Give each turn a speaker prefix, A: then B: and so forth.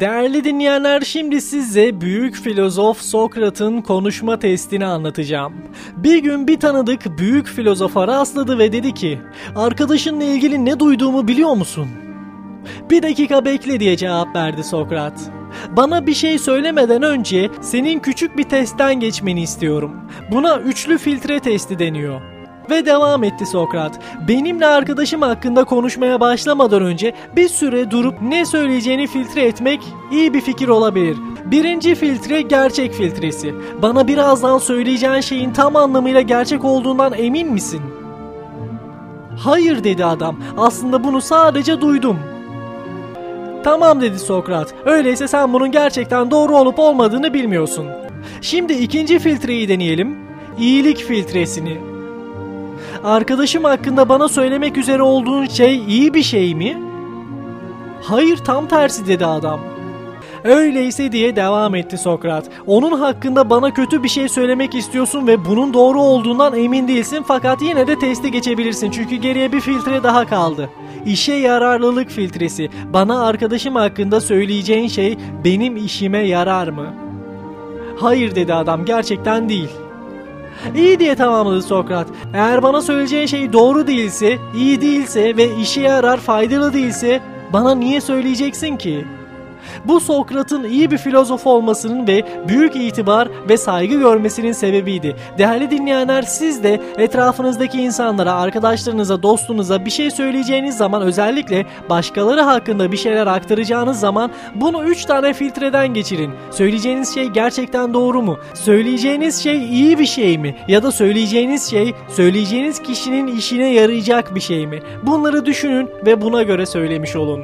A: Değerli dinleyenler şimdi size büyük filozof Sokrat'ın konuşma testini anlatacağım. Bir gün bir tanıdık büyük filozofa rastladı ve dedi ki Arkadaşınla ilgili ne duyduğumu biliyor musun? Bir dakika bekle diye cevap verdi Sokrat. Bana bir şey söylemeden önce senin küçük bir testten geçmeni istiyorum. Buna üçlü filtre testi deniyor. Ve devam etti Sokrat. Benimle arkadaşım hakkında konuşmaya başlamadan önce bir süre durup ne söyleyeceğini filtre etmek iyi bir fikir olabilir. Birinci filtre gerçek filtresi. Bana birazdan söyleyeceğin şeyin tam anlamıyla gerçek olduğundan emin misin? Hayır dedi adam. Aslında bunu sadece duydum. Tamam dedi Sokrat. Öyleyse sen bunun gerçekten doğru olup olmadığını bilmiyorsun. Şimdi ikinci filtreyi deneyelim. İyilik filtresini. Arkadaşım hakkında bana söylemek üzere olduğun şey iyi bir şey mi? Hayır tam tersi dedi adam. Öyleyse diye devam etti Sokrat. Onun hakkında bana kötü bir şey söylemek istiyorsun ve bunun doğru olduğundan emin değilsin fakat yine de testi geçebilirsin çünkü geriye bir filtre daha kaldı. İşe yararlılık filtresi. Bana arkadaşım hakkında söyleyeceğin şey benim işime yarar mı? Hayır dedi adam gerçekten değil. İyi diye tamamladı Sokrat. Eğer bana söyleyeceğin şey doğru değilse, iyi değilse ve işe yarar faydalı değilse bana niye söyleyeceksin ki? Bu Sokrat'ın iyi bir filozof olmasının ve büyük itibar ve saygı görmesinin sebebiydi. Değerli dinleyenler siz de etrafınızdaki insanlara, arkadaşlarınıza, dostunuza bir şey söyleyeceğiniz zaman özellikle başkaları hakkında bir şeyler aktaracağınız zaman bunu 3 tane filtreden geçirin. Söyleyeceğiniz şey gerçekten doğru mu? Söyleyeceğiniz şey iyi bir şey mi? Ya da söyleyeceğiniz şey söyleyeceğiniz kişinin işine yarayacak bir şey mi? Bunları düşünün ve buna göre söylemiş olun.